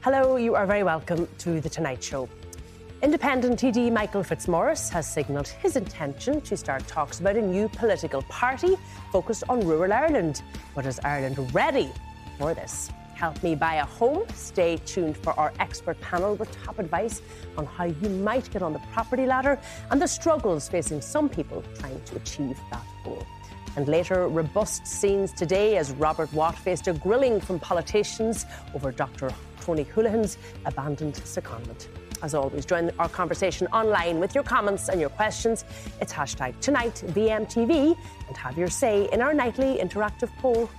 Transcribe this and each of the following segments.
Hello, you are very welcome to The Tonight Show. Independent TD Michael Fitzmaurice has signalled his intention to start talks about a new political party focused on rural Ireland. But is Ireland ready for this? Help me buy a home. Stay tuned for our expert panel with top advice on how you might get on the property ladder and the struggles facing some people trying to achieve that goal. And later, robust scenes today as Robert Watt faced a grilling from politicians over Dr. Tony Holohan's abandoned secondment. As always, join our conversation online with your comments and your questions. It's hashtag tonight VMTV and have your say in our nightly interactive poll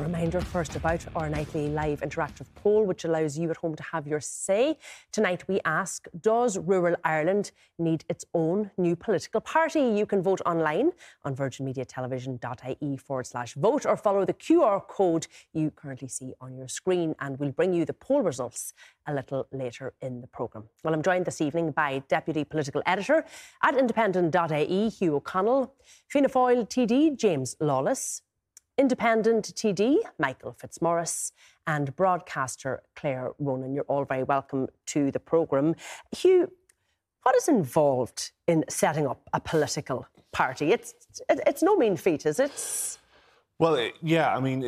reminder first about our nightly live interactive poll, which allows you at home to have your say. Tonight we ask Does rural Ireland need its own new political party? You can vote online on virginmediatelevision.ie forward slash vote or follow the QR code you currently see on your screen, and we'll bring you the poll results a little later in the programme. Well, I'm joined this evening by Deputy Political Editor at independent.ie, Hugh O'Connell, Fianna Fáil TD, James Lawless, Independent TD, Michael Fitzmaurice, and broadcaster Claire Ronan. You're all very welcome to the programme. Hugh, what is involved in setting up a political party? It's, it's no mean feat, is it? Well, yeah, I mean,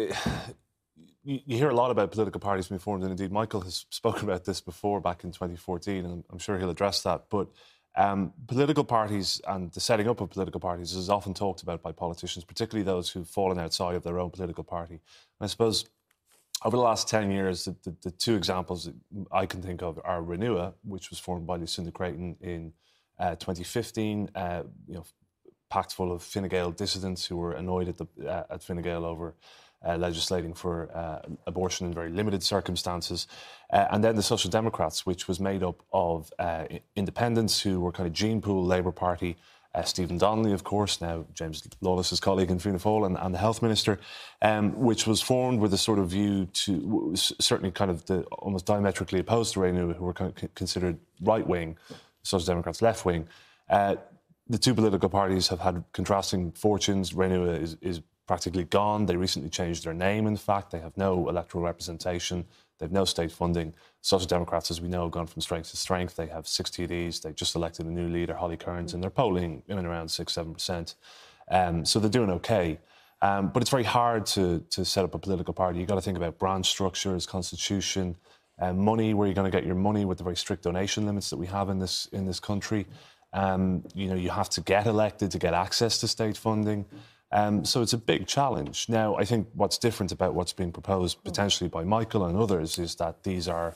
you, hear a lot about political parties being formed, and indeed, Michael has spoken about this before back in 2014, and I'm sure he'll address that. But um, political parties and the setting up of political parties is often talked about by politicians, particularly those who've fallen outside of their own political party. And I suppose over the last 10 years, the, the, the two examples I can think of are Renua, which was formed by Lucinda Creighton in uh, 2015, uh, you know, packed full of Fine Gael dissidents who were annoyed at, the, uh, at Fine Gael over uh, legislating for uh, abortion in very limited circumstances. Uh, and then the Social Democrats, which was made up of uh, independents who were kind of gene pool Labour Party. Uh, Stephen Donnelly, of course, now James Lawless's colleague in Fianna Fáil and, and the Health Minister, um, which was formed with a sort of view to certainly kind of the almost diametrically opposed to Renua, who were kind of considered right wing, Social Democrats left wing. The two political parties have had contrasting fortunes. Renua is, is practically gone. They recently changed their name, in fact. They have no electoral representation. They have no state funding. Social Democrats, as we know, have gone from strength to strength. They have six TDs. They just elected a new leader, Holly Cairns, and they're polling in and around 6 7%. Um, so they're doing okay. Um, but it's very hard to, to set up a political party. You've got to think about branch structures, constitution, um, money, where you're going to get your money with the very strict donation limits that we have in this, in this country. Um, you know, you have to get elected to get access to state funding. Um, so it's a big challenge. Now, I think what's different about what's being proposed potentially by Michael and others is that these are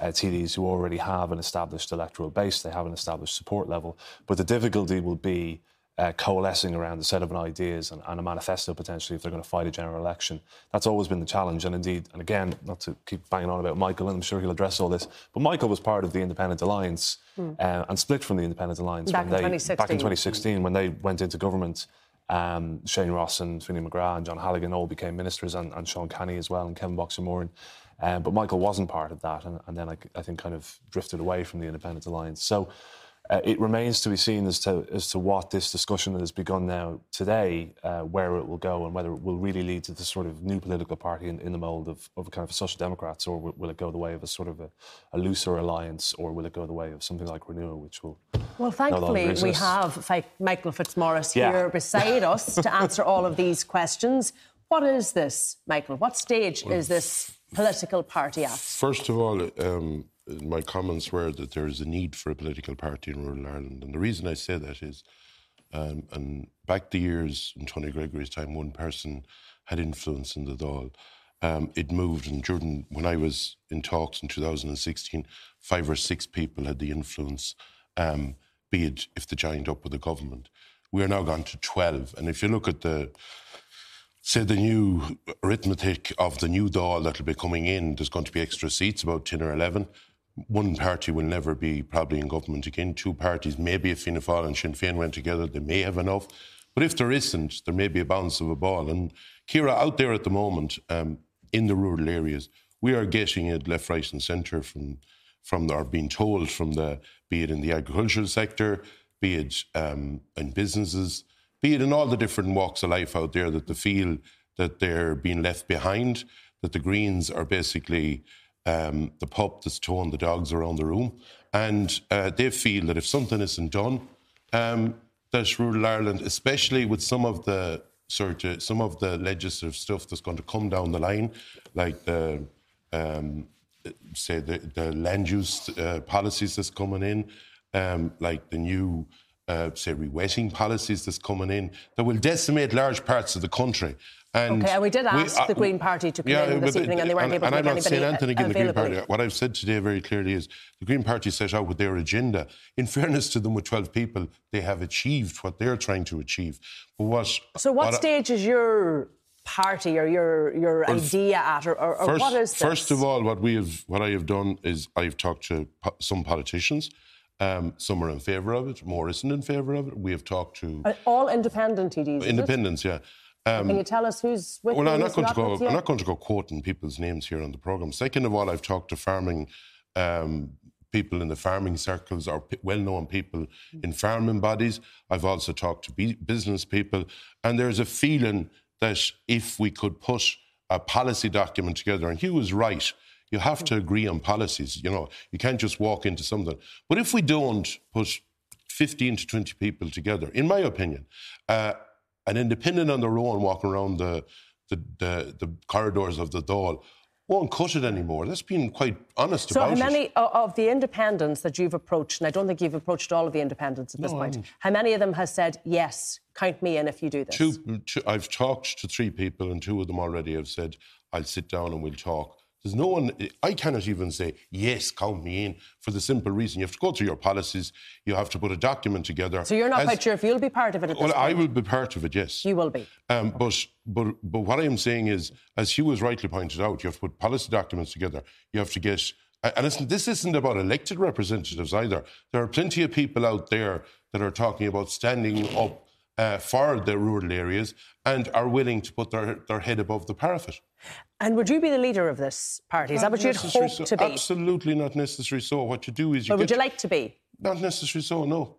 uh, TDs who already have an established electoral base, they have an established support level. But the difficulty will be uh, coalescing around a set of ideas and, and, a manifesto potentially if they're going to fight a general election. That's always been the challenge. And indeed, and again, not to keep banging on about Michael, and I'm sure he'll address all this, but Michael was part of the Independent Alliance mm. uh, and split from the Independent Alliance back, in, they, 2016. back in 2016 when they went into government. Um, Shane Ross and Finian McGrath and John Halligan all became ministers, and, and Sean Canney as well, and Kevin Boxer Moran. Um, but Michael wasn't part of that, and, and then I, I, think kind of drifted away from the Independent Alliance. So uh, it remains to be seen as to as to what this discussion that has begun now today, uh, where it will go, and whether it will really lead to the sort of new political party in, in the mould of, of a kind of a social democrats, or will, will, it go the way of a sort of a, a, looser alliance, or will it go the way of something like Renua, which will well, thankfully no we have Michael Fitzmaurice yeah. here beside us to answer all of these questions. What is this, Michael? What stage well, is this political party at? First of all. Um, my comments were that there is a need for a political party in rural Ireland. And the reason I say that is Um, and back the years in Tony Gregory's time, one person had influence in the Dáil. Um, it moved, and during when I was in talks in 2016, five or six people had the influence, um, be it if they joined up with the government. We are now gone to 12. And if you look at the say the new arithmetic of the new Dáil that'll be coming in, there's going to be extra seats, about 10 or 11. One party will never be probably in government again. Two parties, maybe if Fianna Fáil and Sinn Féin went together, they may have enough. But if there isn't, there may be a bounce of a ball. And Ciara, out there at the moment, um, in the rural areas, we are getting it left, right, and centre from from or being told from the be it in the agricultural sector, be it um, in businesses, be it in all the different walks of life out there that they feel that they're being left behind, that the Greens are basically um, the pup that's towing the dogs around the room, and uh, they feel that if something isn't done, um, that rural Ireland, especially with some of the sort of some of the legislative stuff that's going to come down the line, like the um, say the, the land use uh, policies that's coming in, um, like the new uh, say rewetting policies that's coming in that will decimate large parts of the country. And okay, and we did ask we, uh, the Green Party to come yeah, in this evening, and they weren't and, able to and make I'm not saying anything against the Green Party. What I've said today very clearly is the Green Party set out with their agenda. In fairness to them, with 12 people, they have achieved what they're trying to achieve. But what? So, what, what stage is your party or your your well, idea at, or, or, first, what is this? First of all, what we have, what I have done is I've talked to po- some politicians. Um, some are in favour of it. More isn't in favour of it. We have talked to all independent TDs. Independents, yeah. Um, Can you tell us who's with Well, I'm not, going to go, I'm not going to go quoting people's names here on the programme. Second of all, I've talked to farming um, people in the farming circles or p- well-known people in farming bodies. I've also talked to business people. And there's a feeling that if we could put a policy document together, and Hugh was right, you have to agree on policies. You know, you can't just walk into something. But if we don't put 15 to 20 people together, in my opinion, uh, an independent on their own walking around the, the, the, the corridors of the Dáil won't cut it anymore. That's been quite honest so about how many it. of the independents that you've approached, and I don't think you've approached all of the independents at this no, point, how many of them has said, yes, count me in if you do this? Two, two, I've talked to three people, and two of them already have said, I'll sit down and we'll talk. There's no one, I cannot even say, yes, count me in, for the simple reason you have to go through your policies, you have to put a document together. So you're not As, quite sure if you'll be part of it Well, I will be part of it, yes. You will be. Um, but, but, but what I am saying is, as Hugh has rightly pointed out, you have to put policy documents together. You have to get, and this isn't about elected representatives either. There are plenty of people out there that are talking about standing up uh, for the rural areas and are willing to put their, their head above the parapet. And would you be the leader of this party? Is not that what you'd hope so. to be? Absolutely not necessary so. What you do is you. But would you like to be? Not necessary so, no.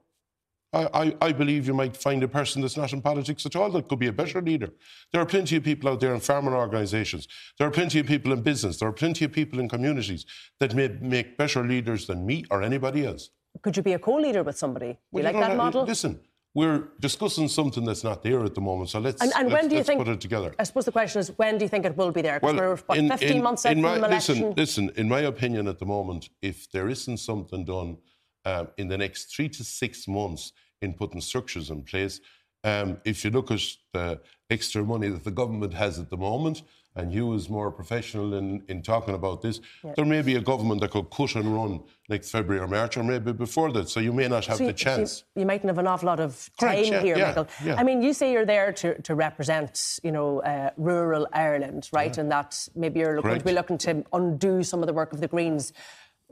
I, I, I, believe you might find a person that's not in politics at all that could be a better leader. There are plenty of people out there in farming organisations. There are plenty of people in business. There are plenty of people in communities that may make better leaders than me or anybody else. Could you be a co-leader with somebody? Do well, you like that model? Listen, we're discussing something that's not there at the moment. So let's, and, and let's, when do you think, put it together. I suppose the question is, when do you think it will be there? Because well, we're what, in, 15 in, months out from my, election. Listen, listen, in my opinion at the moment, if there isn't something done um, in the next three to six months in putting structures in place, um, if you look at the extra money that the government has at the moment, and Hugh is more professional in, in talking about this, yeah. there may be a government that could cut and run next February or March, or maybe before that. So you may not have so the chance. So you mightn't have an awful lot of time Correct, yeah, here, yeah, Michael. I mean, you say you're there to, to represent, you know, uh, rural Ireland, right? And that maybe you're going to be looking to undo some of the work of the Greens.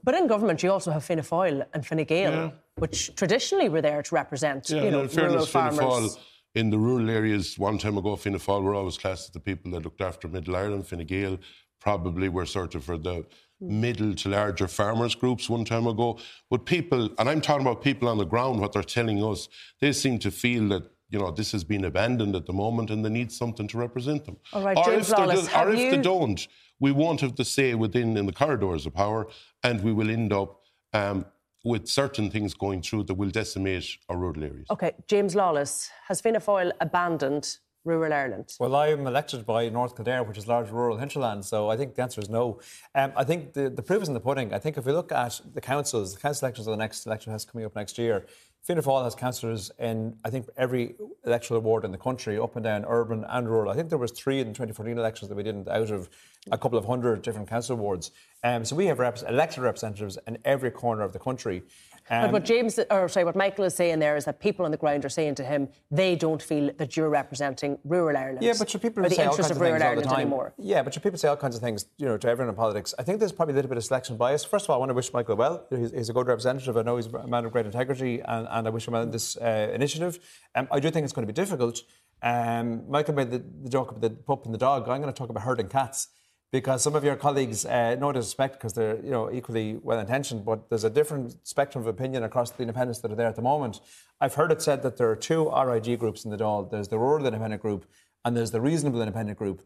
But in government, you also have Fianna Fáil and Fine Gael, which traditionally were there to represent, you know, rural fairness, farmers. In the rural areas, one time ago, Fianna Fáil were always classed as the people that looked after Middle Ireland. Fine Gael probably were sort of for the middle to larger farmers groups one time ago. But people, and I'm talking about people on the ground, what they're telling us, they seem to feel that you know this has been abandoned at the moment and they need something to represent them. All right, or James if, Lawless, or if you... they don't, we won't have the say within in the corridors of power, and we will end up um, with certain things going through that will decimate our rural areas. Okay, James Lawless, has Fianna Fáil abandoned rural Ireland? Well, I'm elected by North Kildare, which is large rural hinterland, so I think the answer is no. Um, I think the, the proof is in the pudding. I think if we look at the councils, the council elections are the next election has coming up next year, Fianna Fáil has councillors in, I think, every electoral ward in the country, up and down, urban and rural. I think there was three in the 2014 elections that we didn't, out of a couple of hundred different council wards. Um, so we have reps, elected representatives in every corner of the country. Um, but what James, or sorry, what Michael is saying there is that people on the ground are saying to him they don't feel that you're representing rural Ireland. Yeah, but your people or the say all interests kinds of of rural things all the Ireland time. anymore. Yeah, but your people say all kinds of things, you know, to everyone in politics. I think there's probably a little bit of selection bias. First of all, I want to wish Michael well. He's, he's a good representative. I know he's a man of great integrity, and, and I wish him well in this uh, initiative. Um, I do think it's going to be difficult. Um, Michael made the, the joke about the pup and the dog. I'm going to talk about herding cats because some of your colleagues, uh, no disrespect, because they're you know equally well intentioned, but there's a different spectrum of opinion across the independents that are there at the moment. I've heard it said that there are two RIG groups in the Dáil. There's the rural independent group and there's the reasonable independent group.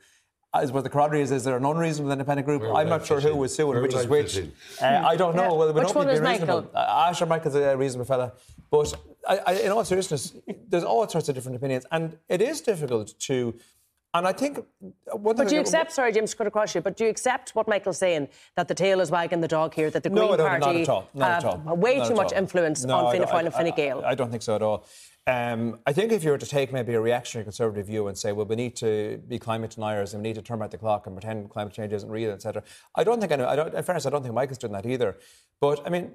As what the camaraderie is, is there an unreasonable independent group? Where would I'm not sure fit who in? was suing which is which. Uh, I don't know. Yeah. Well, we Which don't one need is to be reasonable. Michael? Uh, Asher Michael's a reasonable fella, but I, I, in all seriousness, there's all sorts of different opinions, and it is difficult to. And I think one thing But do you I- accept, sorry, James, to cut across you, but do you accept what Michael's saying, that the tail is wagging the dog here, that the Green I Party not at all. Not have at all. way Not too much influence No, on I Fianna Fáil and I- Fine I- Gael? I don't think so at all. Um, I think if you were to take maybe a reactionary conservative view and say, well, we need to be climate deniers and we need to turn back the clock and pretend climate change isn't real, etc. I don't think, I, know, I don't, in fairness, I don't think Michael's doing that either. But I mean,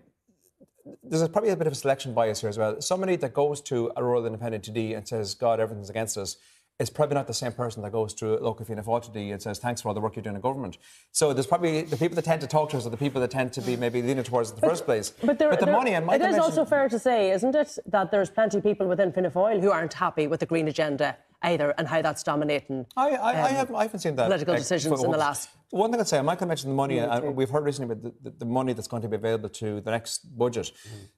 there's probably a bit of a selection bias here as well. Somebody that goes to a rural independent TD and says, God, everything's against us, is probably not the same person that goes to local Fianna Fáil TD and says, thanks for all the work you're doing in government. So there's probably the people that tend to talk to us are the people that tend to be maybe leaning towards in the first place. But, there, the there- money, and it Michael also fair to say, isn't it, that there's plenty of people within Fianna Fáil who aren't happy with the green agenda either and how that's dominating I, I, I, um, haven't, I haven't seen that. political uh, decisions in the last. One thing I'd say, Michael mentioned the money, and we've heard recently about the, the, the money that's going to be available to the next budget.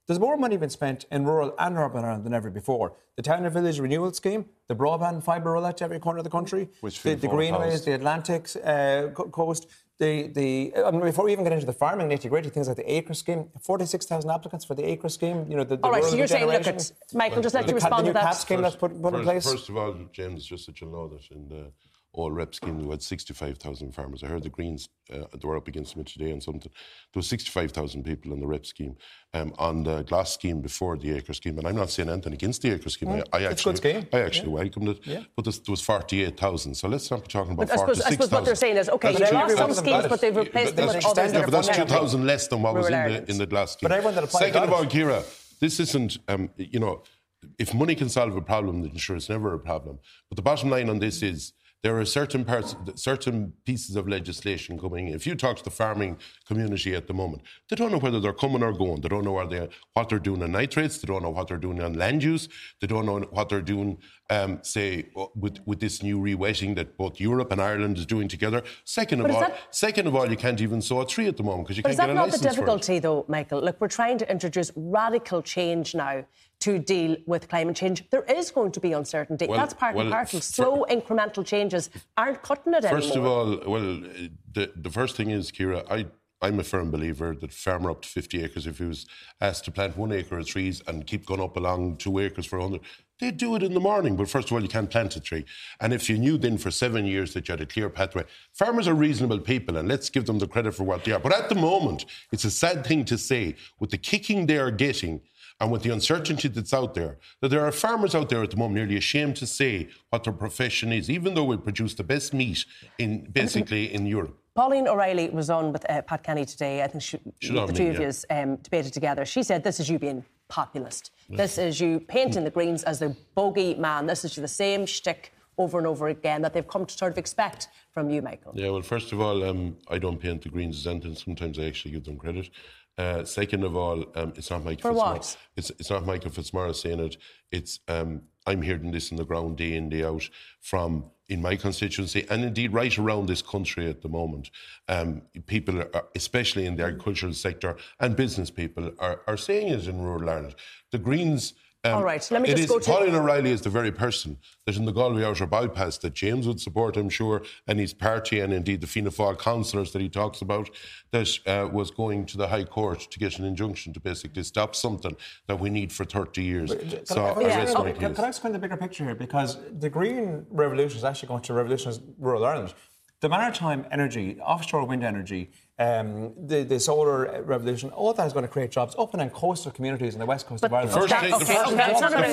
There's more money being spent in rural and urban Ireland than ever before. The town and village renewal scheme, the broadband fibre rollout to every corner of the country, Which the, the greenways, the Atlantic uh, co- coast. The, the, I mean, before we even get into the farming nitty gritty, things like the acre scheme, 46,000 applicants for the acre scheme. You know, the, the All right, so you're saying, look at, Michael, just let the, you ca- the respond new to that. scheme that's put, put in first, place. First of all, James, just that you'll know that in the all rep scheme, we had 65,000 farmers. I heard the Greens, uh, they were up against me today on something. There was 65,000 people in the rep scheme. Um, on the GLAS scheme before the acre scheme, and I'm not saying anything against the acre scheme. I, I Mm, it's a actually, good scheme. I actually welcomed it. But this, there was 48,000. So let's not be talking about But I suppose, I 46,000. what they're saying is, okay, That's true. lost some schemes, but they've replaced them with others Yeah, but are that's 2,000 less than what was in the, in the GLAS scheme. But everyone that applied Second of all. Ciara, this isn't, um, you know, if money can solve a problem, then sure, it's never a problem. But the bottom line on this is there are certain parts, certain pieces of legislation coming. in. If you talk to the farming community at the moment, they don't know whether they're coming or going. They don't know what they're, what they're doing on nitrates. They don't know what they're doing on land use. They don't know what they're doing, um, say, with, with this new rewetting that both Europe and Ireland is doing together. Second of all, that- second of all, you can't even sow a tree at the moment because you But can't is that get a not the license for it. difficulty, though, Michael? Look, we're trying to introduce radical change now to deal with climate change. There is going to be uncertainty. Well- That's part and well, parcel. for- Slow, incremental changes aren't cutting it First of all, well, the, the first thing is, Ciara, I, I'm a firm believer that farmer up to 50 acres, if he was asked to plant one acre of trees and keep going up along two acres for 100, they'd do it in the morning. But first of all, you can't plant a tree. And if you knew then for seven years that you had a clear pathway, farmers are reasonable people and let's give them the credit for what they are. But at the moment, it's a sad thing to say, with the kicking they are getting, and with the uncertainty that's out there, that there are farmers out there at the moment nearly ashamed to say what their profession is, even though we produce the best meat in basically in Europe. Pauline O'Reilly was on with uh, Pat Kenny today. I think she, the two me, of yeah. you um, debated together. She said, This is you being populist. This is you painting the Greens as the bogey man. This is the same shtick over and over again that they've come to sort of expect from you, Michael. Yeah, well, first of all, um, I don't paint the Greens as anything. Sometimes I actually give them credit. Uh, second of all, um, it's not Michael For Fitzmaurice. what? It's, it's not Michael Fitzmaurice saying it. It's um, I'm hearing this in the ground day in day out from in my constituency and indeed right around this country at the moment. Um, people, are, especially in the agricultural sector and business people, are, are saying it in rural Ireland. The Greens. Um, All right, let me just is- go to- Pauline O'Reilly is the very person that in the Galway Outer bypass that James would support, I'm sure, and his party and indeed the Fianna Fáil councillors that he talks about, that uh, was going to the High Court to get an injunction to basically stop something that we need for 30 years. So I Can I- rest can, I- can, case. can I explain the bigger picture here? Because the green revolution is actually going to revolutionise rural Ireland. The maritime energy, offshore wind energy, um, the, the solar revolution, all that is going to create jobs up and in coastal communities in the west coast But of Ireland. First Okay, thing, the okay, first, okay, the it's not first a thing-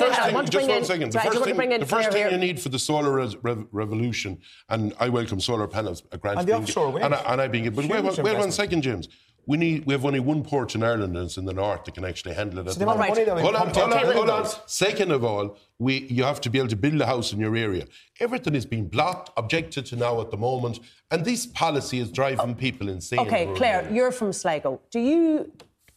just one in- second. The right, first want to thing, the first thing you need for the solar res- rev- revolution, and I welcome solar panels, uh, grants And the offshore wind. and, I, and I being, but wait, Huge wait, wait one second, James. We need. We have only one port in Ireland, and it's in the north that can actually handle it. So the the amount of moment. money that we hold on, hold on, hold on. Second of all, we you have to be able to build a house in your area. Everything is being blocked, objected to now at the moment, and this policy is driving people insane. Okay, rural Claire, areas. you're from Sligo. Do you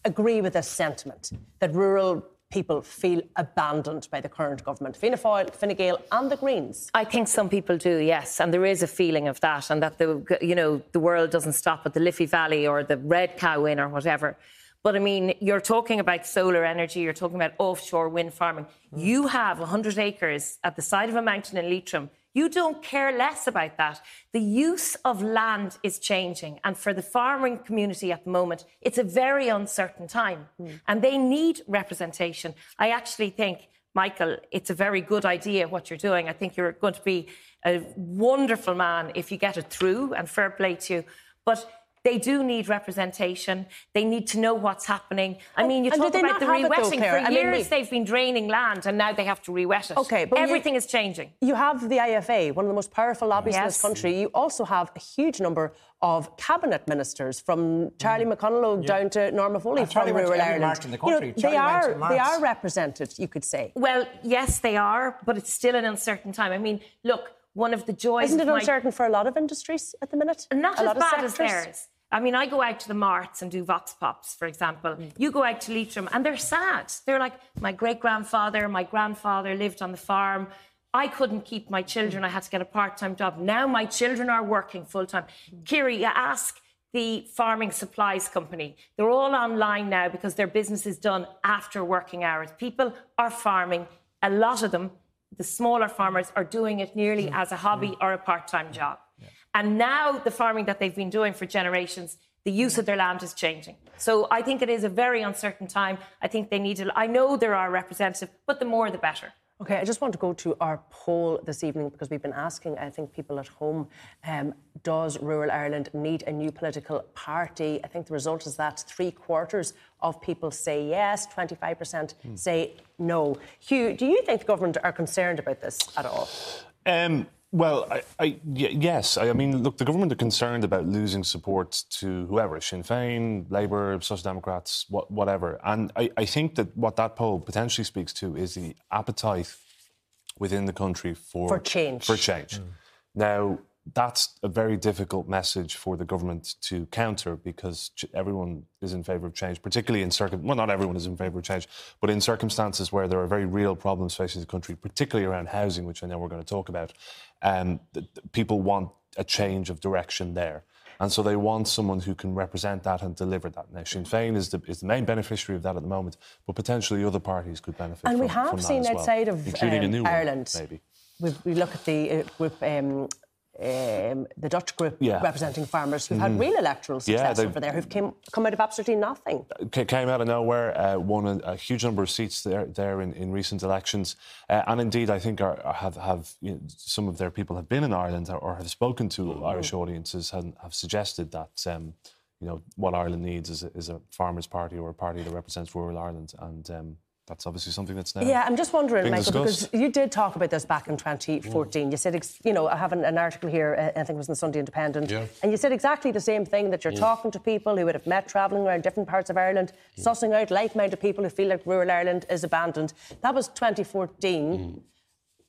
agree with this sentiment that rural people feel abandoned by the current government, Fianna Fáil, Fine Gael, and the Greens? I think some people do, yes, and there is a feeling of that, and that the you know the world doesn't stop at the Liffey Valley or the Red Cow Inn or whatever. But I mean, you're talking about solar energy, you're talking about offshore wind farming. You have 100 acres at the side of a mountain in Leitrim. You don't care less about that. The use of land is changing. And for the farming community at the moment, it's a very uncertain time. Hmm. And they need representation. I actually think, Michael, it's a very good idea what you're doing. I think you're going to be a wonderful man if you get it through, and fair play to you. But they do need representation. They need to know what's happening. I mean, you and do talk about the have it though, rewetting. Claire? For I mean, years, we- they've been draining land, and now they have to rewet it. Okay, but you- everything is changing. You have the IFA, one of the most powerful lobbies in this country. You also have a huge number of cabinet ministers, from Charlie mm. McConalogue down to Norma Foley And Charlie from went to rural Ireland. march in the You know, they are they are represented, you could say. Well, yes, they are, but it's still an uncertain time. I mean, look, one of the joys Isn't it my uncertain for a lot of industries at the minute? Not a as lot of bad as theirs. I mean, I go out to the marts and do Vox Pops, for example. You go out to Leitrim and they're sad. They're like, my great grandfather, my grandfather lived on the farm. I couldn't keep my children. I had to get a part time job. Now my children are working full time. Kiri, you ask the farming supplies company. They're all online now because their business is done after working hours. People are farming. A lot of them, the smaller farmers, are doing it nearly as a hobby or a part time job. And now the farming that they've been doing for generations, the use of their land is changing. So I think it is a very uncertain time. I think they need to. I know there are representatives, but the more the better. Okay, I just want to go to our poll this evening because we've been asking, I think, people at home, um, does rural Ireland need a new political party? I think the result is that three quarters of people say yes, 25% say no. Hugh, do you think the government are concerned about this at all? Um, well, I, I, y- yes. I, I mean, look, the government are concerned about losing support to whoever Sinn Féin, Labour, Social Democrats, what, whatever. And I, I think that what that poll potentially speaks to is the appetite within the country for For change. For change. Now, that's a very difficult message for the government to counter because everyone is in favour of change, particularly in circum. Well, not everyone is in favour of change, but in circumstances where there are very real problems facing the country, particularly around housing, which I know we're going to talk about. Um, people want a change of direction there. And so they want someone who can represent that and deliver that. Now, Sinn Féin is the, is the main beneficiary of that at the moment, but potentially other parties could benefit And from, we have seen as well, outside of um, Ireland, one, maybe. We, we look at the uh, group, um, um, the Dutch group Yeah. Representing farmers who've had real electoral success they- over there, who've came, come out of absolutely nothing. came out of nowhere, uh, won a, a huge number of seats there, there in, in recent elections, uh, and indeed, I think are, have have you know, some of their people have been in Ireland or, have spoken to Irish audiences and have suggested that um, you know what Ireland needs is a, is a farmers' party or a party that represents rural Ireland, and um, that's obviously something that's now. Yeah, I'm just wondering, Michael, discussed. because you did talk about this back in 2014. Mm. You said, you know, I have an, an article here, uh, I think it was in the Sunday Independent, Yeah. and you said exactly the same thing that you're mm. talking to people who would have met travelling around different parts of Ireland, mm. sussing out like minded people who feel like rural Ireland is abandoned. That was 2014.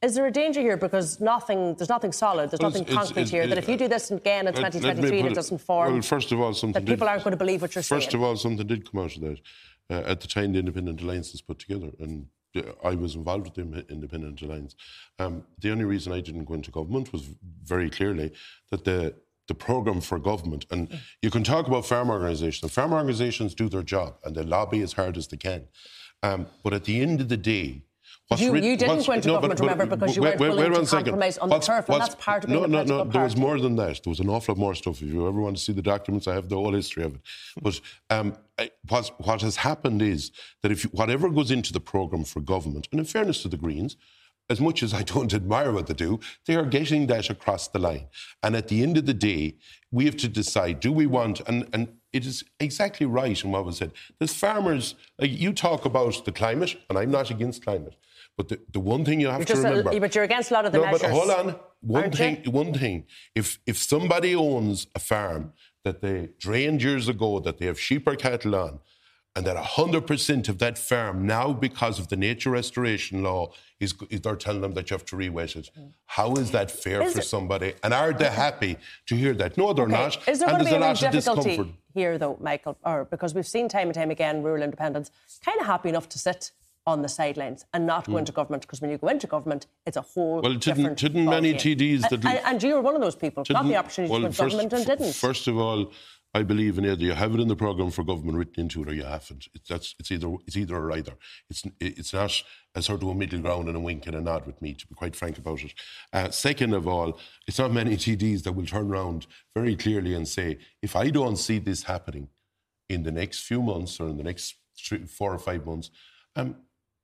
Is there a danger here because nothing, there's nothing solid, there's Well, nothing it's- concrete it's- here, that if you do this again in Let- let me 2023 and put it doesn't form, Well, first of all, something that people did- aren't going to believe what you're saying? First of all, something did come out of that. Uh, at the time, the Independent Alliance was put together, and I was involved with the Independent Alliance. Um, the only reason I didn't go into government was very clearly that the the program for government, and you can talk about farm organisations. Farm organisations do their job, and they lobby as hard as they can. Um, but at the end of the day, You- you didn't what's- go into government, remember, because you weren't willing to one second. compromise on the turf, and that's part of being no, no, no. There was more than that. There was an awful lot more stuff. If you ever want to see the documents, I have the whole history of it. But um, I- what, what has happened is that if you, whatever goes into the programme for government, and in fairness to the Greens, as much as I don't admire what they do, they are getting that across the line. And at the end of the day, we have to decide do we want, and, and it is exactly right in what was said. There's farmers, like you talk about the climate, and I'm not against climate. But the, the one thing you have You're to just a- remember. but you're against a lot of the no, measures, But hold on. One thing. you? One thing. If if somebody owns a farm that they drained years ago, that they have sheep or cattle on, and that 100% of that farm now, because of the nature restoration law, is, is they're telling them that you have to re-wet it. Mm. How is that fair Is for it- somebody? And are they happy to hear that? No, they're Okay. not. Is there and going to be a lot of difficulty discomfort. here, though, Michael? Or because we've seen time and time again, rural independents kind of happy enough to sit on the sidelines and not go into government because when you go into government, it's a whole Hmm. Well, didn't- different didn't many ballgame. TDs that and, and, and you were one of those people got the opportunity well, to go into government and didn't. First of all, I believe in either you have it in the program for government written into it or you haven't. It's, that's, it's either it's either or either. It's it's not a sort of a middle ground and a wink and a nod with me, to be quite frank about it. Uh, second of all, it's not many TDs that will turn around very clearly and say, if I don't see this happening in the next few months or in the next three, four or five months, um,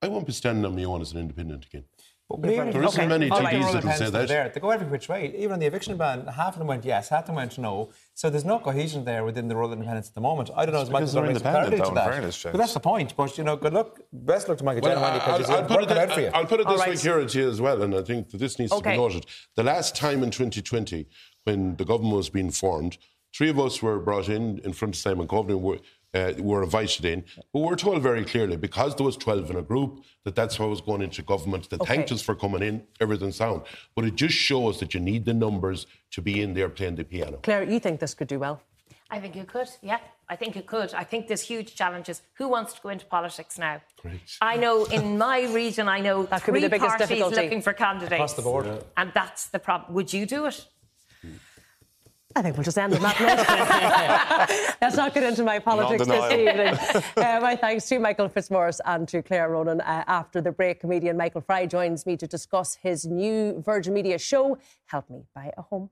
I won't be standing on my own as an independent again. But There even- isn't Okay. many TDs right. that will say that. There. They go every which way. Even on the eviction ban, half of them went yes, half of them went no. So there's no cohesion there within the rural independents at the moment. I don't know if because Michael's they're going to bring some independent, clarity to that. fairness, James. but that's the point. But you know, good luck, best luck to Michael Well, Genuine because he's I'll, I'll put working it, out for you. I'll put it this right. way, Kieran, to you as well, and I think that this needs to be noted. The last time in 2020, when the government was being formed, three of us were brought in in front of Simon Coveney, were, uh, were invited in, but we were told very clearly, because there was 12 in a group, that that's what was going into government. They Okay. thanked us for coming in, everything sound. But it just shows that you need the numbers to be in there playing the piano. Claire, you think this could do well? I think it could. Yeah, I think it could. I think there's huge challenges. Who wants to go into politics now? Great. I know in my region, I know That could be three the biggest parties difficulty. looking for candidates Across the board. and that's the problem. Would you do it? I think we'll just end on that note. Let's not get into my politics this evening. Uh, my thanks to Michael Fitzmaurice and to Claire Ronan. Uh, after the break, comedian Michael Fry joins me to discuss his new Virgin Media show, Help Me Buy a Home.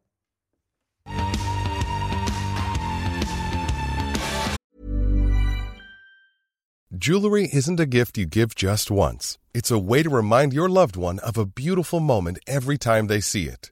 Jewelry isn't a gift you give just once. It's a way to remind your loved one of a beautiful moment every time they see it.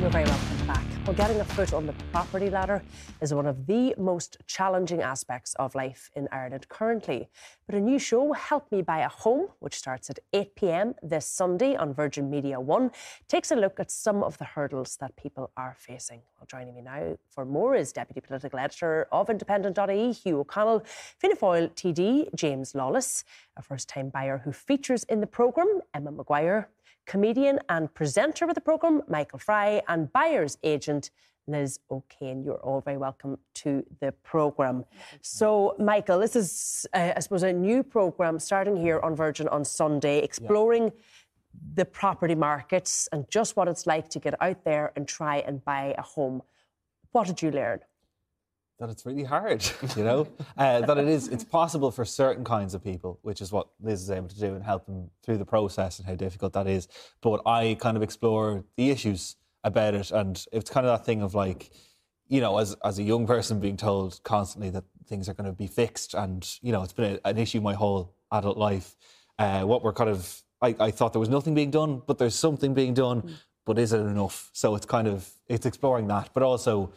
You're very welcome back. Well, getting a foot on the property ladder is one of the most challenging aspects of life in Ireland currently. But a new show, Help Me Buy a Home, which starts at 8 pm this Sunday on Virgin Media One, takes a look at some of the hurdles that people are facing. Well, joining me now for more is Deputy Political Editor of Independent.ie, Hugh O'Connell, Fianna Fáil TD, James Lawless, a first time buyer who features in the programme, Emma Maguire comedian and presenter of the programme, Michael Fry, and buyer's agent, Liz O'Kane. You're all very welcome to the programme. So, Michael, this is, uh, I suppose, a new programme starting here on Virgin on Sunday, exploring the property markets and just what it's like to get out there and try and buy a home. What did you learn? That it's really hard, you know, uh, that it is it's possible for certain kinds of people, which is what Liz is able to do and help them through the process and how difficult that is. But I kind of explore the issues about it, and it's kind of that thing of like, you know, as as a young person being told constantly that things are going to be fixed, and you know, it's been a, an issue my whole adult life. Uh, what we're kind of, I, I thought there was nothing being done, but there's something being done, but is it enough? So it's kind of it's exploring that, but also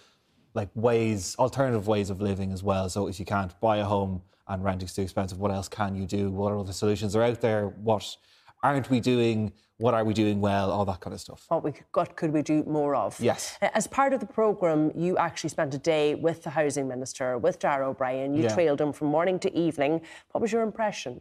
like ways, alternative ways of living as well. So if you can't buy a home and renting's too expensive, what else can you do? What are other solutions are out there? What aren't we doing, what are we doing well, all that kind of stuff. What we what could we do more of? Yes. As part of the programme, you actually spent a day with the Housing Minister, with Darragh O'Brien. You Yeah. trailed him from morning to evening. What was your impression?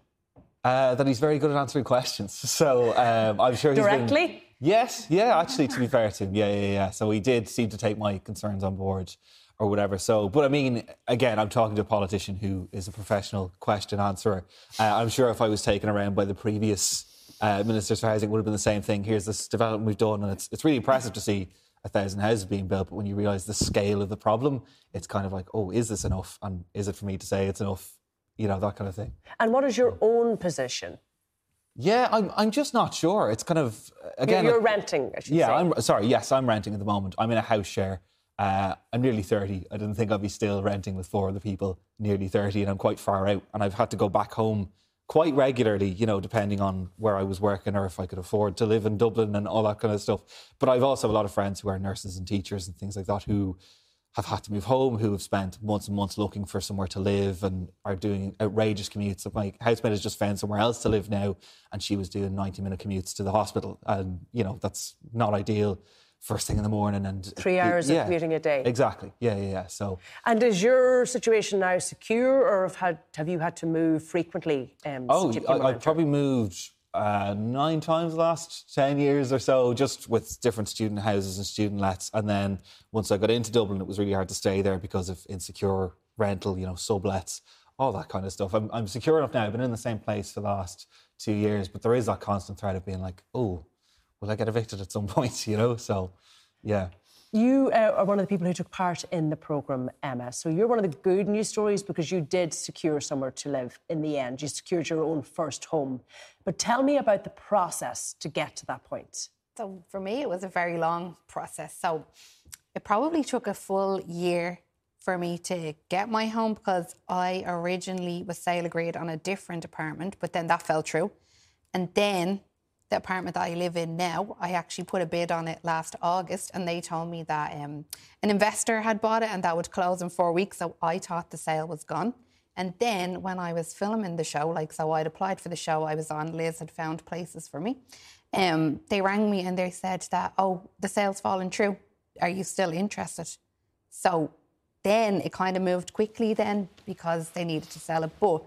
Uh, that he's very good at answering questions. So um, I'm sure he's been- Directly? Yes, yeah, actually, to be fair to him, yeah, yeah, yeah. So he did seem to take my concerns on board or whatever. So, but I mean, again, I'm talking to a politician who is a professional question answerer. Uh, I'm sure if I was taken around by the previous uh, ministers for housing, it would have been the same thing. Here's this development we've done, and it's it's really impressive to see a thousand houses being built. But when you realise the scale of the problem, it's kind of like, oh, is this enough? And is it for me to say it's enough? You know, that kind of thing. And what is your own position? Yeah, I'm, I'm just not sure. It's kind of again. you're, you're like- renting, I should yeah, say. I'm sorry. Yes, I'm renting at the moment. I'm in a house share. Uh, I'm nearly 30. I didn't think I'd be still renting with four other people, nearly 30, and I'm quite far out. And I've had to go back home quite regularly, you know, depending on where I was working or if I could afford to live in Dublin and all that kind of stuff. But I've also a lot of friends who are nurses and teachers and things like that who have had to move home, who have spent months and months looking for somewhere to live and are doing outrageous commutes. My housemate has just found somewhere else to live now, and she was doing 90 minute commutes to the hospital. And, you know, that's not ideal first thing in the morning. and Three hours of commuting a day. Exactly. Yeah, yeah, yeah. So, And is your situation now secure, or have, had, have you had to move frequently? Um, oh, since you became a I, I've probably moved uh, nine times the last 10 years or so, just with different student houses and student lets. And then once I got into Dublin, it was really hard to stay there because of insecure rental, you know, sublets, all that kind of stuff. I'm, I'm secure enough now. I've been in the same place for the last two years, but there is that constant threat of being like, oh, will I get evicted at some point, you know? So, yeah. You uh, are one of the people who took part in the programme, Emma. So you're one of the good news stories because you did secure somewhere to live in the end. You secured your own first home. But tell me about the process to get to that point. So for me, it was a very long process. So it probably took a full year for me to get my home because I originally was sale agreed on a different apartment, but then that fell through. And then the apartment that I live in now, I actually put a bid on it last August, and they told me that um, an investor had bought it and that would close in four weeks. So I thought the sale was gone. And then when I was filming the show, like so, I'd applied for the show I was on. Liz had found places for me. Um, they rang me and they said that, oh, the sale's fallen through. Are you still interested? So then it kind of moved quickly then because they needed to sell it. But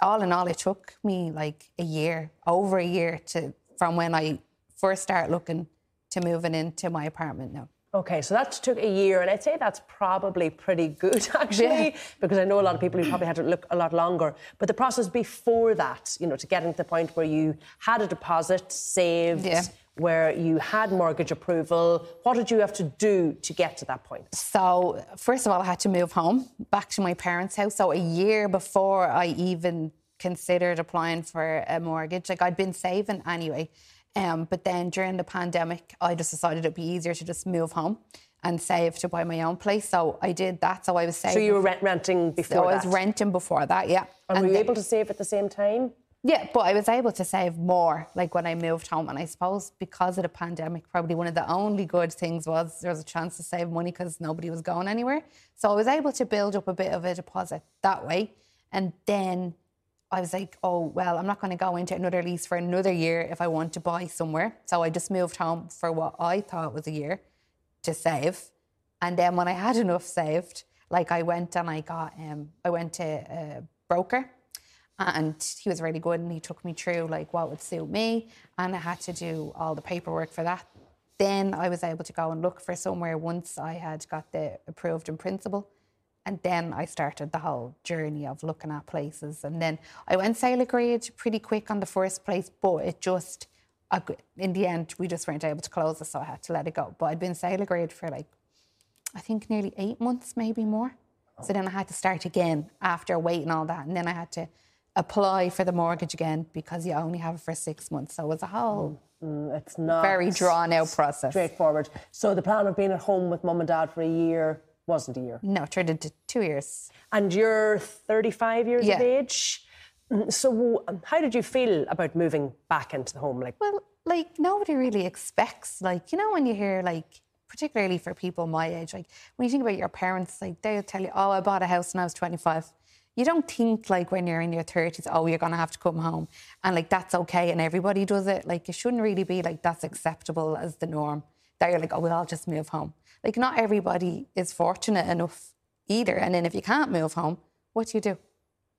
all in all, it took me like a year, over a year to from when I first started looking to moving into my apartment now. Okay, so that took a year, and I'd say that's probably pretty good, actually, Yeah. because I know a lot of people who probably had to look a lot longer. But the process before that, you know, to getting to the point where you had a deposit saved, Yeah. where you had mortgage approval, what did you have to do to get to that point? So, first of all, I had to move home back to my parents' house. So, a year before I even considered applying for a mortgage, like I'd been saving anyway. Um, but then during the pandemic, I just decided it'd be easier to just move home and save to buy my own place. So, I did that. So, I was saving. So you were rent- renting before So I was that? renting before that, yeah. and were you then- able to save at the same time? yeah, but I was able to save more like when I moved home. And I suppose because of the pandemic, probably one of the only good things was there was a chance to save money because nobody was going anywhere. So I was able to build up a bit of a deposit that way. And then I was like, oh, well, I'm not going to go into another lease for another year if I want to buy somewhere. So I just moved home for what I thought was a year to save. And then when I had enough saved, like I went and I got, um, I went to a broker and he was really good and he took me through like what would suit me and I had to do all the paperwork for that. Then I was able to go and look for somewhere once I had got the approved in principle. And then I started the whole journey of looking at places. And then I went sale agreed pretty quick on the first place, but it just, in the end, we just weren't able to close it, so I had to let it go. But I'd been sale agreed for like, I think nearly eight months, maybe more. So then I had to start again after waiting all that. And then I had to apply for the mortgage again because you only have it for six months. So it was a whole mm, mm, It's not very drawn out process. straightforward. So the plan of being at home with mum and dad for a year wasn't a year. No, it turned into two years. And you're 35 years of age. Mm, So um, how did you feel about moving back into the home? Like, Well, like nobody really expects, like, you know, when you hear, like, particularly for people my age, like when you think about your parents, like they'll tell you, oh, I bought a house when I was 25. you don't think like when you're in your 30s, oh, you're going to have to come home. And like that's okay and everybody does it. Like it shouldn't really be like that's acceptable as the norm. That you're like, oh, well, I'll just move home. Like not everybody is fortunate enough either. And then if you can't move home, what do you do?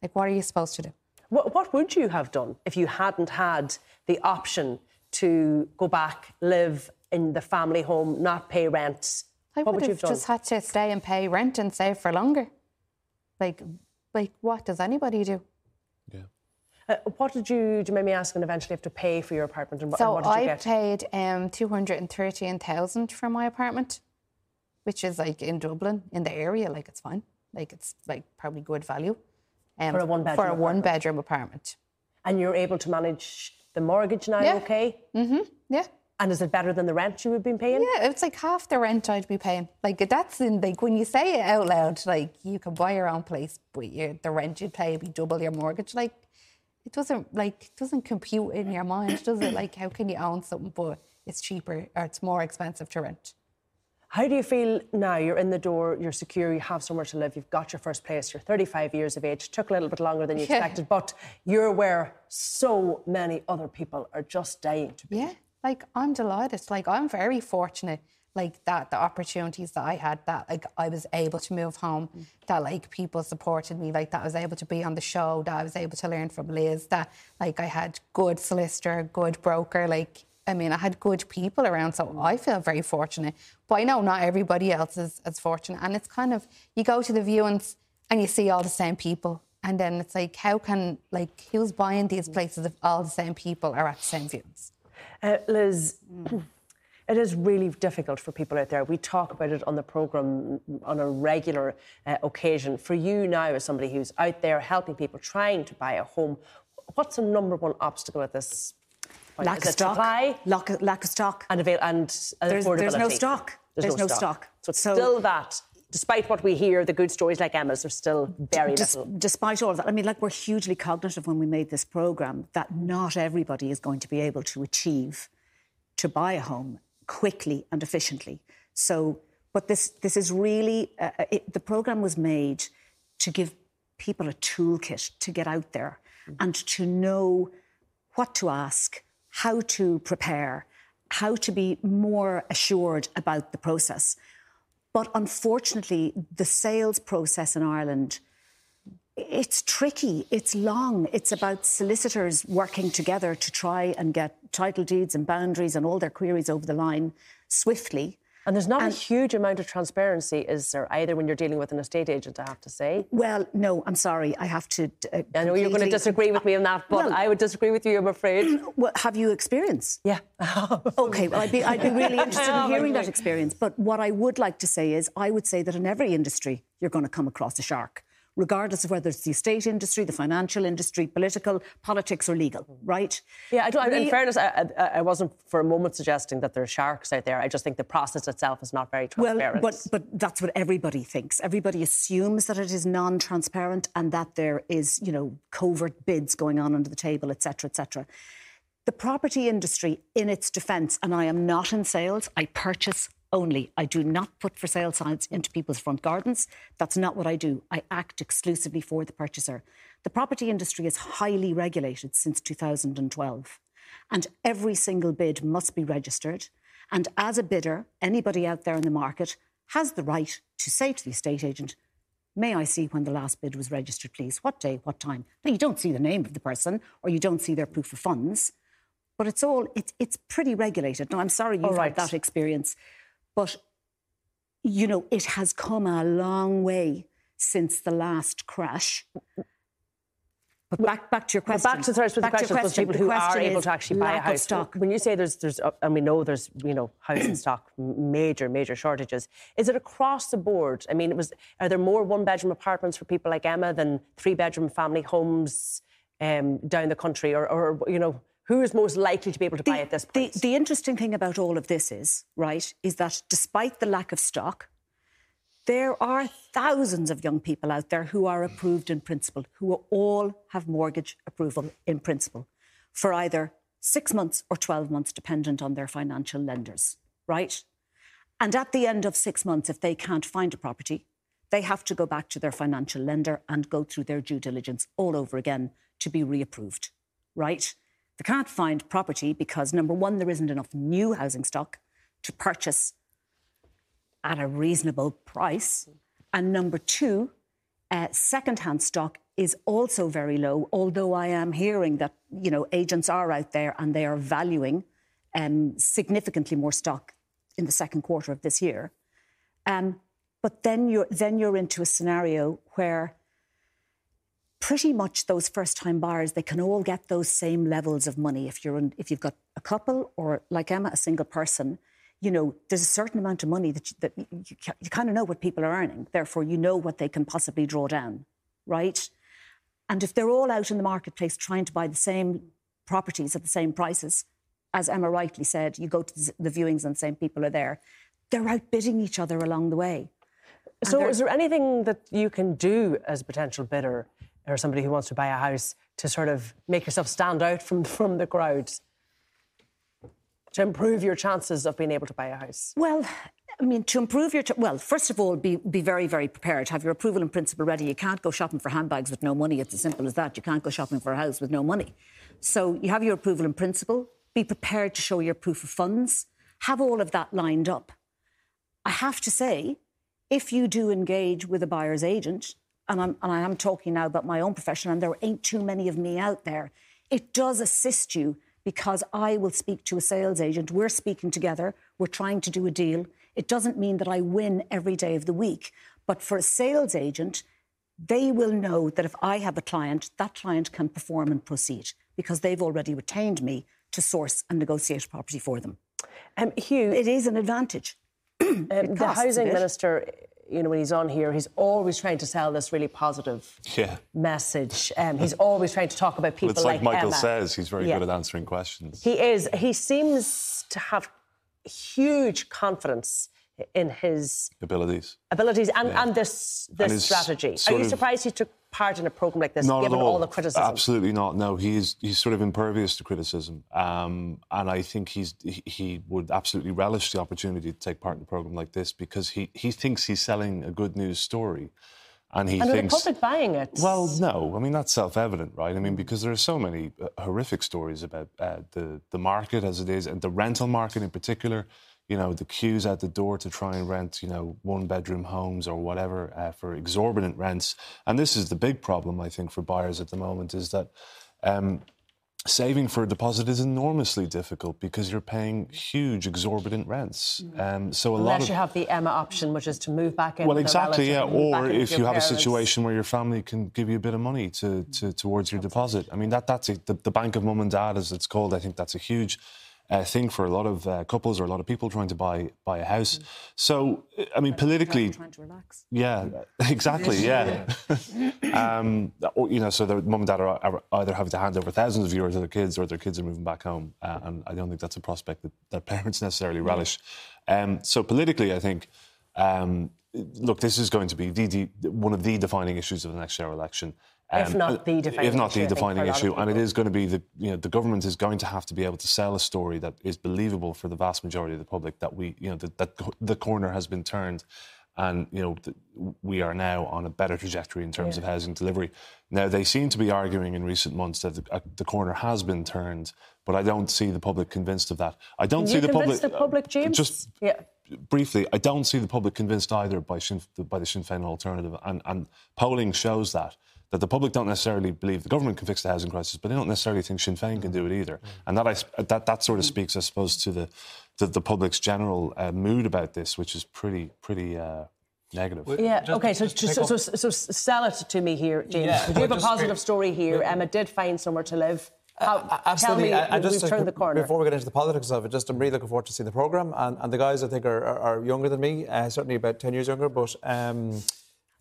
Like, what are you supposed to do? What, what would you have done if you hadn't had the option to go back, live in the family home, not pay rent? I what would, would you have have done? just had to stay and pay rent and save for longer. Like, like what does anybody do? Uh, what did you, do you mind me asking, eventually have to pay for your apartment? And what, and So what did you I get? paid um, two hundred and thirteen thousand for my apartment, which is like in Dublin in the area. Like it's fine. Like it's like probably good value. Um, For a one-bedroom for a apartment? one bedroom apartment. and you're able to manage the mortgage now, Yeah. okay? Mm-hmm. Yeah. And is it better than the rent you have been paying? Yeah, it's like half the rent I'd be paying. Like that's in like when you say it out loud, like you can buy your own place, but you the rent you pay would be double your mortgage. Like it doesn't like it doesn't compute in your mind, does it? Like how can you own something but it's cheaper or it's more expensive to rent? How do you feel now? You're in the door, you're secure, you have somewhere to live, you've got your first place, you're 35 years of age. Took a little bit longer than you Yeah. expected, but you're where so many other people are just dying to be. Yeah, like I'm delighted. Like I'm very fortunate. Like that, the opportunities that I had, that like I was able to move home, that like people supported me, like that I was able to be on the show, that I was able to learn from Liz, that like I had good solicitor, good broker, like I mean I had good people around, so I feel very fortunate. But I know not everybody else is as fortunate, and it's kind of you go to the viewings and you see all the same people. And then it's like, how can, like, who's buying these places if all the same people are at the same viewings? Uh, Liz, it is really difficult for people out there. We talk about it on the programme on a regular uh, occasion. For you now, as somebody who's out there helping people trying to buy a home, what's the number one obstacle at this? Lack of stock. supply Lack of, lack of stock. and avail and There's- there's no stock. There's no stock. So it's So- still that. Despite what we hear, the good stories like Emma's, are still very Des- little. despite all of that, I mean, like we're hugely cognitive when we made this program that not everybody is going to be able to achieve to buy a home quickly and efficiently. So, but this this is really uh, it, the program was made to give people a toolkit to get out there and to know what to ask, how to prepare, how to be more assured about the process. But unfortunately, the sales process in Ireland, it's tricky, it's long. It's about solicitors working together to try and get title deeds and boundaries and all their queries over the line swiftly. And there's not a huge amount of transparency, is there, either when you're dealing with an estate agent, I have to say? Well, no, I'm sorry. I have to. Uh, I know you're going to disagree with me on that, but Well- I would disagree with you, I'm afraid. Well, have you experience? Yeah. Okay, well, I'd be, I'd be really interested Oh, in hearing that experience. But what I would like to say is, I would say that in every industry, you're going to come across a shark, regardless of whether it's the estate industry, the financial industry, political, politics, or legal, right? Yeah, I don't, in fairness, I, I, I wasn't for a moment suggesting that there are sharks out there. I just think the process itself is not very Well, transparent. but but that's what everybody thinks. Everybody assumes that it is non-transparent and that there is, you know, covert bids going on under the table, etc., etc. The property industry, in its defence, and I am not in sales. I purchase only. I do not put for sale signs into people's front gardens. That's not what I do. I act exclusively for the purchaser. The property industry is highly regulated since 2012, and every single bid must be registered. And as a bidder, anybody out there in the market has the right to say to the estate agent, May I see when the last bid was registered, please? What day, what time? Now, you don't see the name of the person or you don't see their proof of funds, but it's all, it's, it's pretty regulated. Now, I'm sorry you've right. had that experience, but, you know, it has come a long way since the last crash. But back, back to your But question. back to the Back to question, those people The who are able to actually buy a house. stock. When you say there's, there's, uh, and we know there's, you know, housing stock, major, major shortages. Is it across the board? I mean, it was. Are there more one-bedroom apartments for people like Emma than three-bedroom family homes um, down the country, or, or you know, who is most likely to be able to buy at this the, the interesting thing about all of this is, right, is that despite the lack of stock, there are thousands of young people out there who are approved in principle, who all have mortgage approval in principle for either six months or 12 months, dependent on their financial lenders, right? And at the end of six months, if they can't find a property, they have to go back to their financial lender and go through their due diligence all over again to be reapproved, right? They can't find property because, number one, there isn't enough new housing stock to purchase at a reasonable price. And number two, uh, second-hand stock is also very low, although I am hearing that, you know, agents are out there and they are valuing um, significantly more stock in the second quarter of this year. Um, but then you're then you're into a scenario where pretty much those first-time buyers they can all get those same levels of money if you're in, if you've got a couple or like Emma a single person. You know, there's a certain amount of money that you, that you, you, you kind of know what people are earning. Therefore, you know what they can possibly draw down, right? And if they're all out in the marketplace trying to buy the same properties at the same prices, as Emma rightly said, you go to the viewings and the same people are there. They're outbidding each other along the way. So, is there anything that you can do as a potential bidder or somebody who wants to buy a house to sort of make yourself stand out from from the crowd to improve your chances of being able to buy a house? Well, I mean, to improve your, well, first of all, be, be very, very prepared. Have your approval in principle ready. You can't go shopping for handbags with no money. It's as simple as that. You can't go shopping for a house with no money. So you have your approval in principle. Be prepared to show your proof of funds. Have all of that lined up. I have to say, if you do engage with a buyer's agent, and, I'm, and I am talking now about my own profession, and there ain't too many of me out there, it does assist you because I will speak to a sales agent. We're speaking together, we're trying to do a deal. It doesn't mean that I win every day of the week, but for a sales agent, they will know that if I have a client, that client can perform and proceed because they've already retained me to source and negotiate property for them. Um, Hugh, it is an advantage. um, the housing minister, you know, when he's on here, he's always trying to sell this really positive yeah. message. Um, he's always trying to talk about people well, it's like, like Michael Emma. says, he's very Yeah. good at answering questions. He is. He seems to have huge confidence in his Abilities. abilities and, Yeah. and this this And strategy. Are you surprised he took part in a program like this, Not given at all. the criticism? Absolutely not. No, he's he's sort of impervious to criticism, um, and I think he's he, he would absolutely relish the opportunity to take part in a program like this because he he thinks he's selling a good news story, and he and with the public buying it. Well, no. I mean, that's self-evident, right? I mean, because there are so many uh, horrific stories about uh, the the market as it is, and the rental market in particular. You know, the queues at the door to try and rent, you know, one-bedroom homes or whatever uh, for exorbitant rents. And this is the big problem, I think, for buyers at the moment is that. Um, Saving for a deposit is enormously difficult because you're paying huge, exorbitant rents. Um, so a lot Unless of you have the Emma option, which is to move back in. well, with exactly, yeah. relative and move back Or if you have a situation where your family can give you a bit of money to, to towards your deposit. I mean, that that's a, the, the bank of mum and dad, as it's called. I think that's a huge uh, thing for a lot of uh, couples or a lot of people trying to buy buy a house. So, I mean, politically, Trying to relax. yeah, exactly. Yeah, um, or, you know, so their mum and dad are, are either having to hand over thousands of euros to their kids, or their kids are moving back home, uh, and I don't think that's a prospect that, that parents necessarily relish. Um, so politically, I think, um, look, this is going to be the, the, one of the defining issues of the next general election. If not uh, the defining if not issue, the I think, for defining a lot of issue, and it is going to be the you know the government is going to have to be able to sell a story that is believable for the vast majority of the public that we you know that, that the corner has been turned and you know th- we are now on a better trajectory in terms Yeah. of housing delivery. Now they seem to be arguing in recent months that the, uh, the corner has been turned, but I don't see the public convinced of that. I don't see the public the public, uh, James? Just yeah. briefly, I don't see the public convinced either by Sinn, by the Sinn Féin alternative, and, and polling shows that that the public don't necessarily believe the government can fix the housing crisis, but they don't necessarily think Sinn Féin can do it either. And that I, s- that that sort of speaks, I suppose, to the the, the public's general uh, mood about this, which is pretty pretty uh, negative. Yeah. Just- okay. So, just just, pick so, so, so sell it to me here, James. Yeah, you have a positive story here. Emma did find somewhere to live. How, Absolutely. Tell me, I- I just we've turned the corner. Before we get into the politics of it, just I'm really looking forward to seeing the programme. And, and the guys, I think, are, are, are younger than me, uh, certainly about 10 years younger. But um,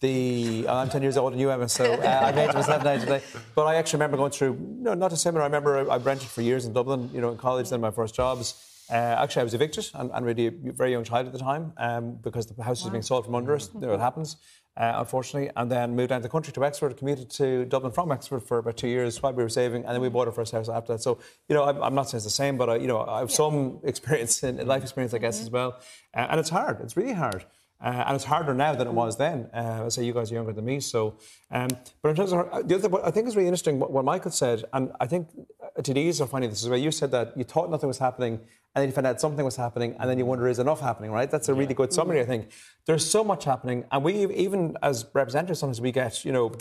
the I'm 10 years older than you, Emma, so uh, I'm aged myself now today. But I actually remember going through, no, not a similar. I remember I, I rented for years in Dublin, you know, in college, then my first jobs. Uh, actually, I was evicted and, and really a very young child at the time um, because the house was being sold from under us. You know, it happens, uh, unfortunately. And then moved down to the country to Wexford, commuted to Dublin from Wexford for about two years while we were saving, and then we bought our first house after that. So, you know, I'm, I'm not saying it's the same, but I, you know, I have some experience in life experience, I guess, as well. Uh, and it's hard. It's really hard. Uh, and it's harder now than it was then. Uh, I say you guys are younger than me, so. Um, but in terms of her, the other, what I think is really interesting what, what Michael said, and I think uh, TDs are finding this as well. You said that you thought nothing was happening, and then you found out something was happening, and then you wonder is enough happening, right? That's a really good summary, I think. There's so much happening, and we even as representatives sometimes we get, you know,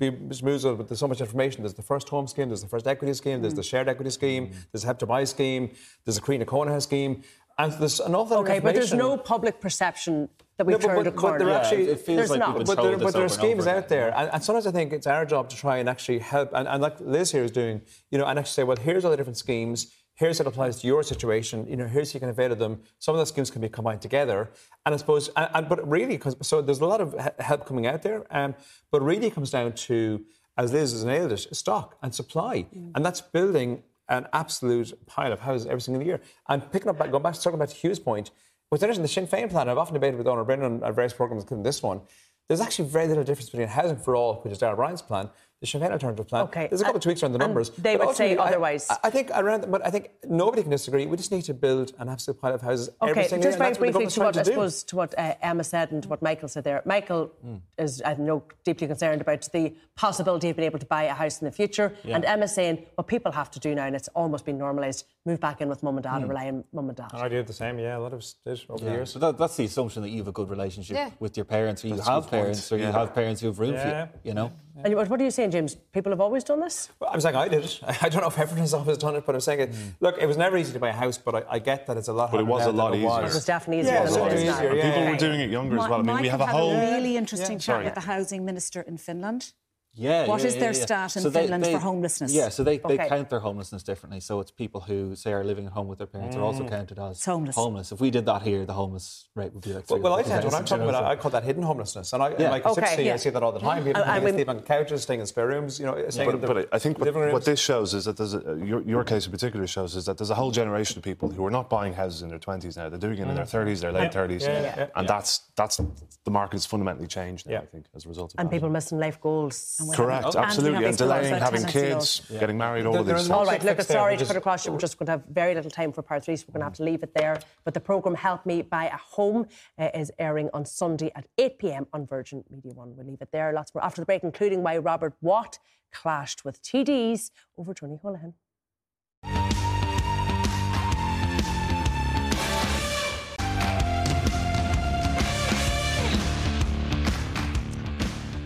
be with there's so much information. There's the first home scheme, there's the first equity scheme, there's the shared equity scheme, there's a help to buy scheme, there's a Croí Cónaithe scheme. And there's an awful lot Okay, of but there's no public perception that we've No, but- turned but- a but corner. they're actually- it feels There's like not. but told there, but there are over and over schemes out there, and, and sometimes I think it's our job to try and actually help, and, and like Liz here is doing, you know, and actually say, well, here's all the different schemes. Here's how it applies to your situation. You know, here's how you can avail of them. Some of those schemes can be combined together, and I suppose, and, and but really, because so there's a lot of help coming out there, um, but really it comes down to, as Liz has nailed it, stock and supply, and that's building an absolute pile of houses every single year. And picking up, back, going back, talking back to Hugh's point, what's interesting, the Sinn Féin plan, I've often debated with Donald Brennan on various programmes, including this one, there's actually very little difference between Housing for All, which is Darragh O'Brien's plan, the Sinn Féin alternative plan. Okay, There's a couple and- of tweaks around the and numbers. they but would say ultimately, I- otherwise. I, I think around, but I think nobody can disagree. We just need to build an absolute pile of houses every Okay, single just year. very and what briefly to what trying I to suppose to what uh, Emma said and to what Michael said there. Michael hmm. is, I know, deeply concerned about the possibility of being able to buy a house in the future. And Emma's saying what people have to do now, and it's almost been normalised, move back in with mum and dad and hmm. rely on mum and dad. I did the same, yeah. A lot of us did over the years. so that, that's the assumption that you have a good relationship Yeah. with your parents, or you That's have good point. parents, or you have parents who have room Yeah. for you. You know, And what what are you saying, James? People have always done this? Well, I'm saying I did it. I don't know if everyone has always done it, but I'm saying it. Hmm. Look, it was never easy to buy a house, but I, I get that it's a lot But it was now a lot it easier. was. It was definitely easier Yeah, than it's it a lot easier, yeah. people were doing it younger as well. I mean, we have a whole. a really interesting chat Sorry. with the housing minister in Finland. Yeah. What yeah, is their yeah. stat in So they- Finland they- for homelessness? Yeah, so they, they Okay. count their homelessness differently. So it's people who say are living at home with their parents are also mm. counted as homeless. homeless. If we did that here, the homeless rate would be like. Well, well, I 3%, tend, when I'm talking about, I call that hidden homelessness, and I, Yeah. like Okay, 60, yeah. I see that all the time. People I- I mean- sleep on couches, staying in spare rooms, you know, staying But, the but I think what, rooms. what this shows is that there's a, your, your case in particular shows is that there's a whole generation of people who are not buying houses in their 20s now. They're doing it in their mm. 30s, their late 30s, Yeah, yeah, yeah. and that's that's the market's fundamentally changed now. Yeah. I think as a result of And that. people missing life goals. Correct, And absolutely, have and delaying having tenancy kids, getting married, all There- of these. things. All right, Fix look, there, it's sorry which to is- put across you. We're just going to have very little time for part three, so we're going to have to leave it there. But the programme Help Me Buy a Home uh, is airing on Sunday at 8 pm on Virgin Media One. We'll leave it there. Lots more after the break, including why Robert Watt clashed with TDs over Tony Holohan.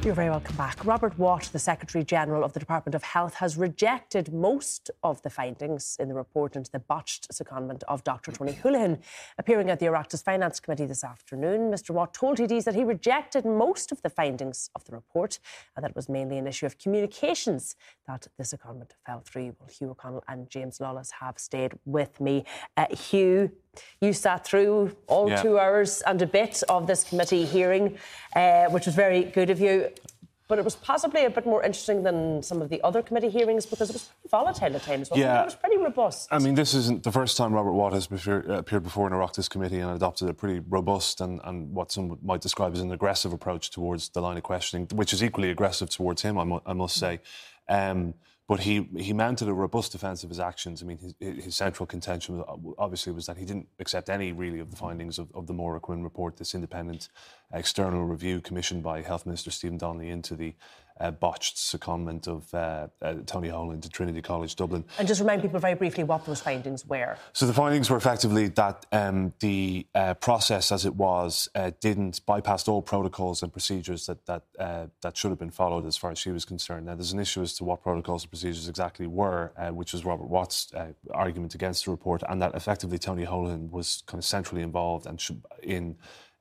You're very welcome back. Robert Watt, the Secretary General of the Department of Health, has rejected most of the findings in the report into the botched secondment of Dr. Tony Holohan. Appearing at the Oireachtas Finance Committee this afternoon, Mr. Watt told TDs that he rejected most of the findings of the report and that it was mainly an issue of communications that the secondment fell through. Well, Hugh O'Connell and James Lawless have stayed with me. Uh, Hugh, you sat through all Yeah. two hours and a bit of this committee hearing, uh, which was very good of you. But it was possibly a bit more interesting than some of the other committee hearings because it was pretty volatile at times. Yeah. it? was pretty robust. I mean, this isn't the first time Robert Watt has appeared, appeared before an Oireachtas committee and adopted a pretty robust and, and what some might describe as an aggressive approach towards the line of questioning, which is equally aggressive towards him, I, mu- I must say. Um, but he, he mounted a robust defence of his actions. I mean, his, his central contention was, obviously was that he didn't accept any really of the findings of, of the Maura Quinn report, this independent external review commissioned by Health Minister Stephen Donnelly into the uh, botched secondment of uh, uh, Tony Holohan to Trinity College Dublin. And just remind people very briefly what those findings were. So the findings were effectively that um, the uh, process, as it was, uh, didn't bypass all protocols and procedures that that uh, that should have been followed, as far as she was concerned. Now, there's an issue as to what protocols and procedures exactly were, uh, which was Robert Watt's uh, argument against the report, and that effectively Tony Holohan was kind of centrally involved and should, in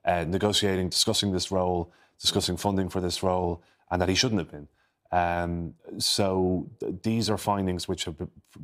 uh, negotiating, discussing this role, discussing funding for this role, and that he shouldn't have been. Um, so th- these are findings which have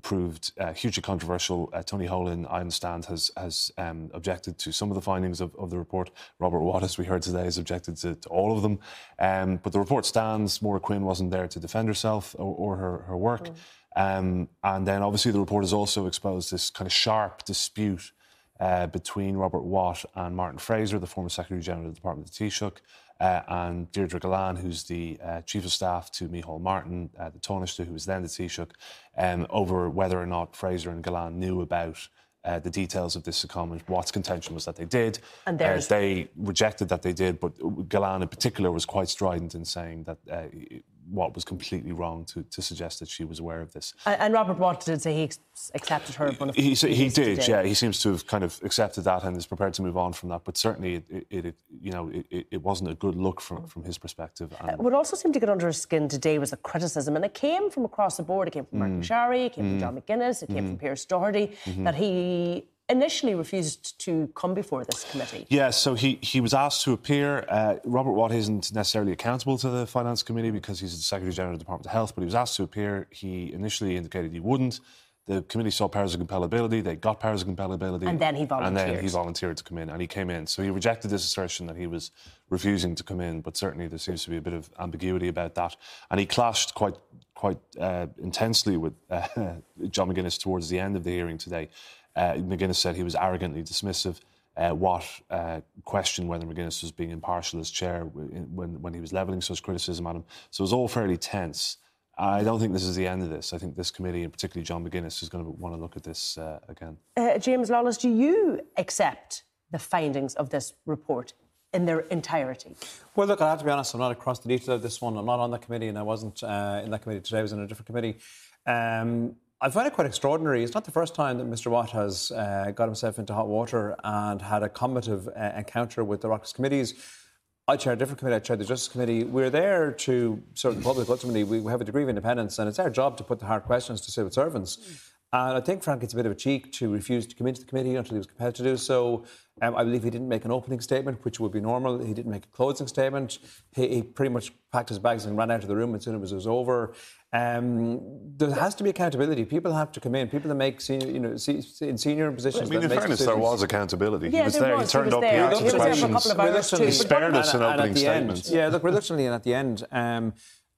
proved uh, hugely controversial. Uh, Tony Holohan, I understand, has has um, objected to some of the findings of, of the report. Robert Watt, as we heard today, has objected to, to all of them. Um, but the report stands. Maura Quinn wasn't there to defend herself or, or her, her work. Um, and then obviously the report has also exposed this kind of sharp dispute uh, between Robert Watt and Martin Fraser, the former Secretary General of the Department of the Taoiseach, uh, and Deirdre Gillane, who's the uh, Chief of Staff to Micheál Martin, uh, the Taoiseach, who was then the Taoiseach, um, over whether or not Fraser and Gillane knew about uh, the details of this secondment. Watt's contention was that they did. And uh, they rejected that they did, but Gillane in particular was quite strident in saying that uh, Watt was completely wrong to, to suggest that she was aware of this. And, and Robert Watt did say he ex- accepted her. He, he fides did, yeah. He seems to have kind of accepted that and is prepared to move on from that. But certainly, it, it, it you know, it, it wasn't a good look from, from his perspective. And What also seemed to get under his skin today was the criticism, and it came from across the board. It came from Mark Mm. Shari, it came Mm. from John McGuinness, it came Mhm. from Pearse Doherty, Mhm. that he initially refused to come before this committee. Yeah, so he, he was asked to appear. Uh, Robert Watt isn't necessarily accountable to the Finance Committee because he's the Secretary General of the Department of Health, but he was asked to appear. He initially indicated he wouldn't. The committee saw powers of compellability. They got powers of compellability. And then he volunteered. And then he volunteered. volunteered to come in, and he came in. So he rejected this assertion that he was refusing to come in, but certainly there seems to be a bit of ambiguity about that. And he clashed quite quite uh, intensely with uh, John McGuinness towards the end of the hearing today. Uh, McGuinness said he was arrogantly dismissive. Uh, Watt uh, questioned whether McGuinness was being impartial as chair when, when he was levelling such criticism at him. So it was all fairly tense. I don't think this is the end of this. I think this committee, and particularly John McGuinness, is going to want to look at this uh, again. Uh, James Lawless, do you accept the findings of this report in their entirety? Well, look, I have to be honest, I'm not across the detail of this one. I'm not on that committee, and I wasn't uh, in that committee today. I was in a different committee. Um, I find it quite extraordinary. It's not the first time that Mr. Watt has uh, got himself into hot water and had a combative uh, encounter with the Oireachtas committees. I chair a different committee. I chair the Justice Committee. We're there to serve the public. Ultimately, we we have a degree of independence, and it's our job to put the hard questions to civil servants. And I think, frankly, it's a bit of a cheek to refuse to come into the committee until he was compelled to do so. Um, I believe he didn't make an opening statement, which would be normal. He didn't make a closing statement. He, he pretty much packed his bags and ran out of the room as soon as it was over. Um, there has to be accountability. People have to come in. People that make senior, you know, in senior positions. I mean, in make fairness, there was accountability. Yeah, he was there there. was. He He turned was up. there. He He answered was there a questions. couple of hours too. He spared us in And- and opening at the end- yeah, look, reluctantly, and at the end, um,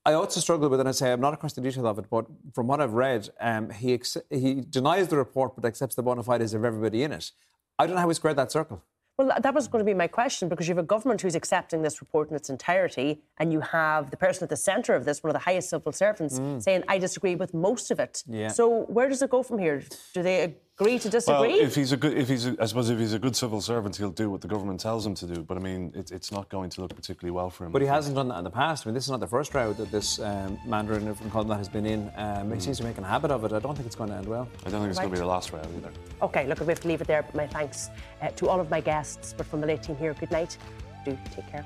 I also struggle with, it and I say I'm not across the detail of it, but from what I've read, um, he ex- he denies the report but accepts the bona fides of everybody in it. I don't know how we squared that circle. Well, that was going to be my question because you have a government who's accepting this report in its entirety, and you have the person at the centre of this, one of the highest civil servants, Mm. saying, I disagree with most of it. Yeah. So, where does it go from here? Do they agree to disagree? Well, if he's a good, if he's, a, I suppose, if he's a good civil servant, he'll do what the government tells him to do. But I mean, it, it's not going to look particularly well for him. But he hasn't done that in the past. I mean, this is not the first round that this um, Mandarin from Colin that has been in. Um, He Mm. seems to be making a habit of it. I don't think it's going to end well. I don't think it's going to be the last round either. Okay, look, we have to leave it there. But my thanks uh, to all of my guests. But from the late team here, good night. Do take care.